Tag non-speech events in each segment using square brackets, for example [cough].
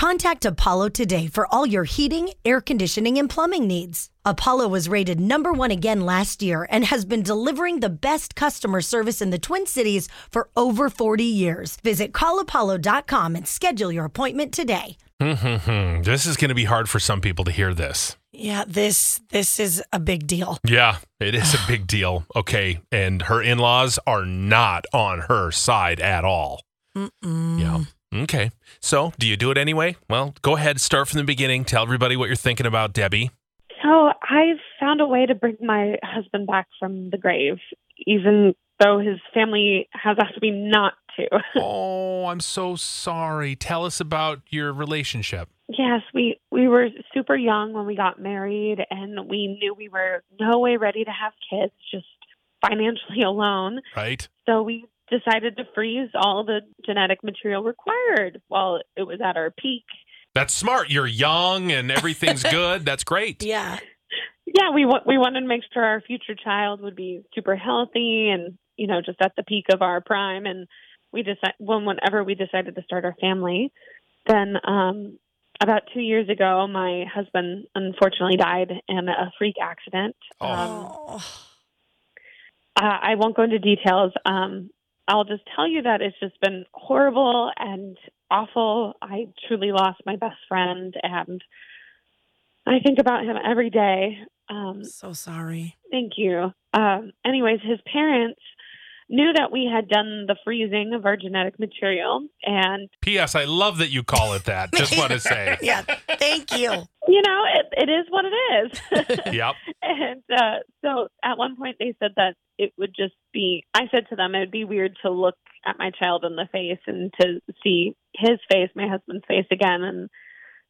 Contact Apollo today for all your heating, air conditioning, and plumbing needs. Apollo was rated number one again last year and has been delivering the best customer service in the Twin Cities for over 40 years. Visit callapollo.com and schedule your appointment today. Hmm, this is going to be hard for some people to hear this. Yeah, this this is a big deal. Yeah, it is a [sighs] big deal. Okay, and her in-laws are not on her side at all. Mm-mm. Yeah. Okay. So, do you do it anyway? Well, go ahead, start from the beginning. Tell everybody what you're thinking about, Debbie. So I've found a way to bring my husband back from the grave, even though his family has asked me not to. [laughs] Oh, I'm so sorry. Tell us about your relationship. yes, we we were super young when we got married, and we knew we were no way ready to have kids, just financially [laughs] alone. Right? So we decided to freeze all the genetic material required while it was at our peak. That's smart. You're young and everything's [laughs] good. That's great. Yeah. yeah, we wa- we wanted to make sure our future child would be super healthy and you know just at the peak of our prime. And we decided when whenever we decided to start our family, then um, about two years ago, my husband unfortunately died in a freak accident. Oh. Um, uh, I won't go into details. Um, I'll just tell you that it's just been horrible and awful. I truly lost my best friend, and I think about him every day. Um, so sorry. Thank you. Um, anyways, his parents knew that we had done the freezing of our genetic material, and P.S. I love that you call it that. Just want to [laughs] say. Yeah. Thank you. you know, it, it is what it is. [laughs] Yep. and uh, so at one point they said that it would just be, I said to them, it would be weird to look at my child in the face and to see his face, my husband's face again. And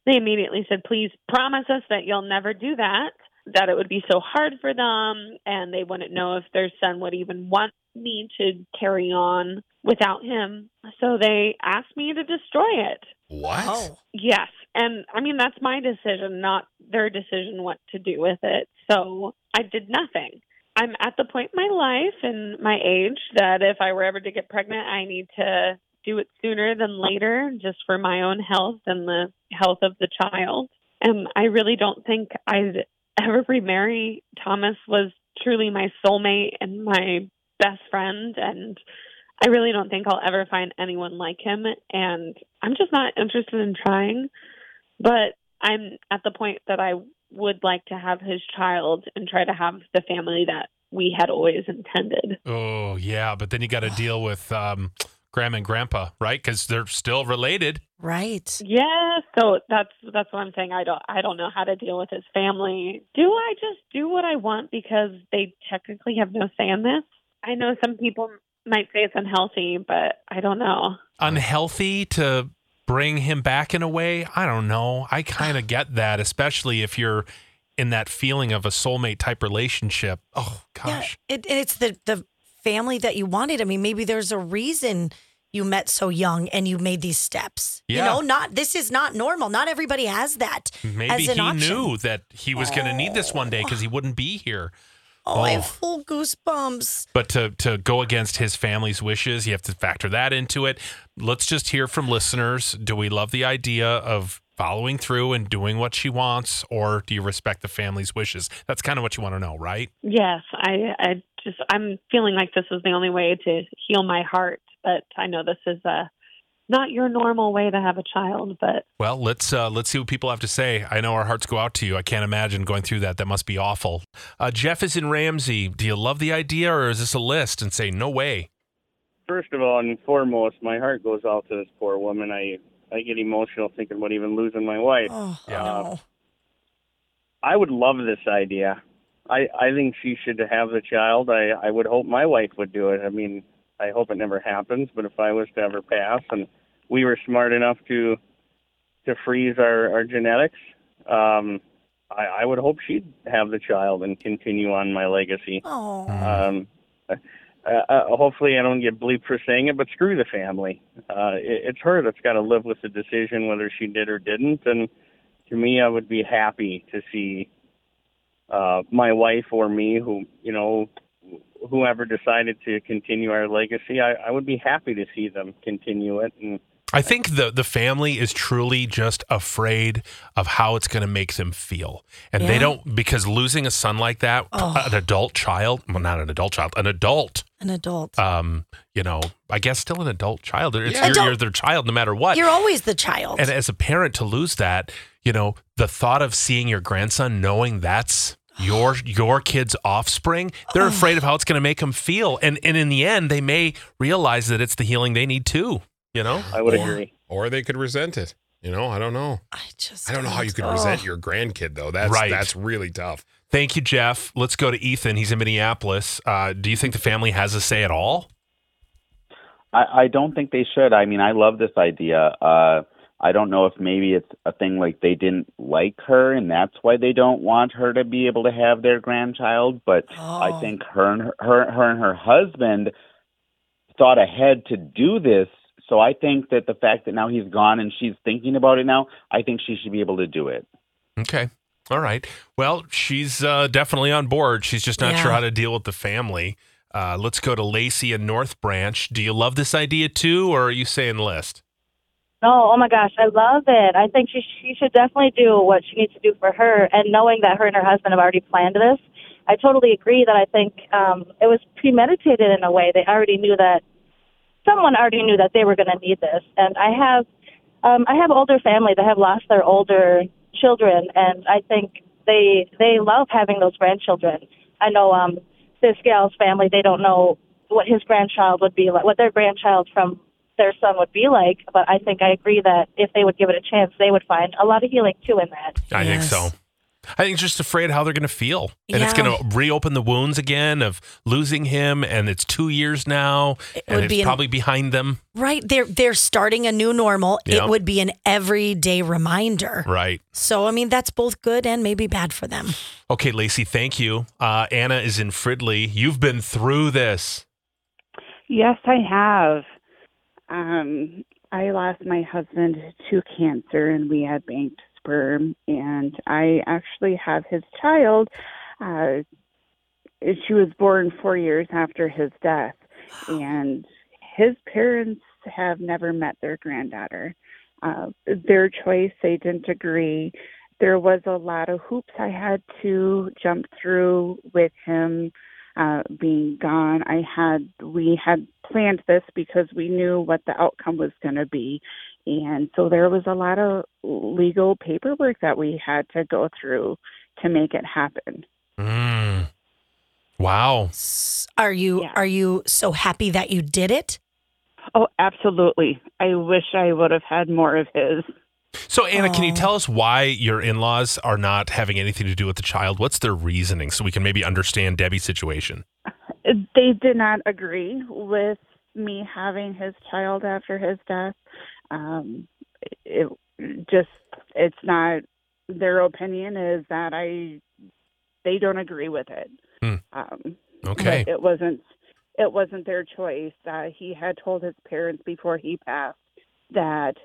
they immediately said, please promise us that you'll never do that, that it would be so hard for them, and they wouldn't know if their son would even want me to carry on without him. So they asked me to destroy it. What? Oh. Yes. And I mean, that's my decision, not their decision what to do with it. So I did nothing. I'm at the point in my life and my age that if I were ever to get pregnant, I need to do it sooner than later, just for my own health and the health of the child. And I really don't think I'd ever remarry. Thomas was truly my soulmate and my best friend. And I really don't think I'll ever find anyone like him. And I'm just not interested in trying. But I'm at the point that I would like to have his child and try to have the family that we had always intended. Oh, yeah. But then you got to deal with um, grandma and grandpa, right? Because they're still related. Right. Yeah, so that's that's what I'm saying. I don't I don't know how to deal with his family. Do I just do what I want because they technically have no say in this? I know some people might say it's unhealthy, but I don't know. Unhealthy to bring him back in a way. I don't know. I kind of [sighs] get that, especially if you're in that feeling of a soulmate type relationship. Oh, gosh. Yeah. It, it's the the family that you wanted. I mean, maybe there's a reason you met so young and you made these steps. Yeah. You know, not this is not normal. Not everybody has that. Maybe as an he option. knew that he was going to need this one day because he [sighs] wouldn't be here. Oh, I have Oh. full goosebumps. But to to go against his family's wishes, you have to factor that into it. Let's just hear from listeners. Do we love the idea of following through and doing what she wants, or do you respect the family's wishes? That's kind of what you want to know, right? Yes, I I just I'm feeling like this was the only way to heal my heart, but I know this is uh not your normal way to have a child, but Well, let's uh, let's see what people have to say. I know our hearts go out to you. I can't imagine going through that. That must be awful. Uh, Jeff is in Ramsey. Do you love the idea, or is this a list and say no way? First of all and foremost, my heart goes out to this poor woman. I I get emotional thinking about even losing my wife. Oh, Yeah. no. I would love this idea. I I think she should have the child. I I would hope my wife would do it. I mean, I hope it never happens, but if I was to ever pass and we were smart enough to to freeze our our genetics, um I I would hope she'd have the child and continue on my legacy. Oh. Um, uh, uh, hopefully, I don't get bleeped for saying it, but screw the family. Uh, it, it's her that's got to live with the decision whether she did or didn't. And to me, I would be happy to see uh, my wife or me, who you know, whoever decided to continue our legacy. I, I would be happy to see them continue it and I think the the family is truly just afraid of how it's going to make them feel, and they don't because losing a son like that, Oh. an adult child, well, not an adult child, an adult, An adult. um, you know, I guess still an adult child. It's Yeah. you're, Adult. you're their child no matter what. You're always the child. and as a parent to lose that, you know, the thought of seeing your grandson knowing that's your your kid's offspring, they're afraid of how it's going to make them feel, and and in the end, they may realize that it's the healing they need too. You know. I would Or- agree. Or they could resent it. You know, I don't know. I just. I don't know how you could oh. resent your grandkid though. That's Right. that's really tough. Thank you, Jeff. Let's go to Ethan. He's in Minneapolis. Uh, do you think the family has a say at all? I, I don't think they should. I mean, I love this idea. Uh, I don't know if maybe it's a thing like they didn't like her and that's why they don't want her to be able to have their grandchild. But Oh. I think her and her, her, her and her husband thought ahead to do this. So I think that the fact that now he's gone and she's thinking about it now, I think she should be able to do it. Okay. All right. Well, she's uh, definitely on board. She's just not Yeah. sure how to deal with the family. Uh, let's go to Lacey and North Branch. Do you love this idea too, or are you saying list? No, oh my gosh, I love it. I think she she should definitely do what she needs to do for her. And knowing that her and her husband have already planned this, I totally agree that I think um, it was premeditated in a way. They already knew that someone already knew that they were going to need this. And I have um, I have older family that have lost their older children, and I think they they love having those grandchildren. I know um, this gal's family; they don't know what his grandchild would be like, what their grandchild from their son would be like. But I think I agree that if they would give it a chance, they would find a lot of healing too in that. I think so. I think just afraid how they're going to feel. And it's going to reopen the wounds again of losing him. And it's two years now. It and would it's be an- probably behind them. Right. They're they're starting a new normal. Yeah. It would be an everyday reminder. Right. So I mean that's both good and maybe bad for them. Okay, Lacey, thank you. Uh, Anna is in Fridley. You've been through this. Yes, I have. Um, I lost my husband to cancer, and we had banked sperm, and I actually have his child. Uh, she was born four years after his death, and his parents have never met their granddaughter. Uh, their choice, they didn't agree. There was a lot of hoops I had to jump through with him uh, being gone. I had we had planned this because we knew what the outcome was going to be, and so there was a lot of legal paperwork that we had to go through to make it happen. Mm. Wow. Are you Yeah. are you so happy that you did it? Oh, absolutely! I wish I would have had more of his. So, Anna, can you tell us why your in laws are not having anything to do with the child? What's their reasoning so we can maybe understand Debbie's situation? They did not agree with me having his child after his death. Um, it just it's not their opinion is that I they don't agree with it. Hmm. Um, Okay. it wasn't it wasn't their choice. Uh, he had told his parents before he passed that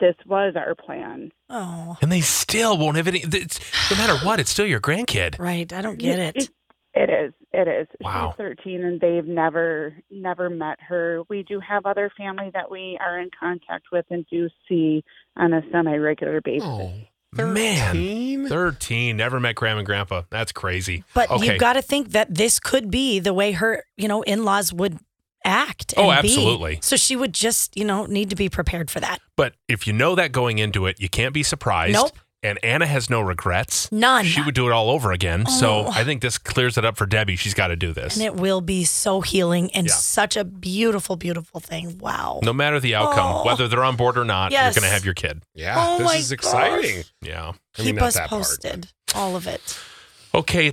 this was our plan. Oh, And they still won't have any. It's, no matter what, it's still your grandkid. right. I don't get it. It is. It is. Wow. She's 13 and they've never never met her. We do have other family that we are in contact with and do see on a semi-regular basis. Oh, Man, 13? 13. Never met Grandma and Grandpa. That's crazy. But okay. you've got to think that this could be the way her, you know, in-laws would act. Oh, and be. absolutely. So she would just, you know, need to be prepared for that. but if you know that going into it, you can't be surprised. Nope. And Anna has no regrets. None. She would do it all over again. Oh, so Oh. I think this clears it up for Debbie. She's got to do this. And it will be so healing and Yeah. such a beautiful, beautiful thing. Wow. No matter the outcome, Oh. whether they're on board or not, Yes. you're going to have your kid. Yeah, Oh this my is exciting. Yeah. I mean, Keep not us that part, posted. All of it. Okay.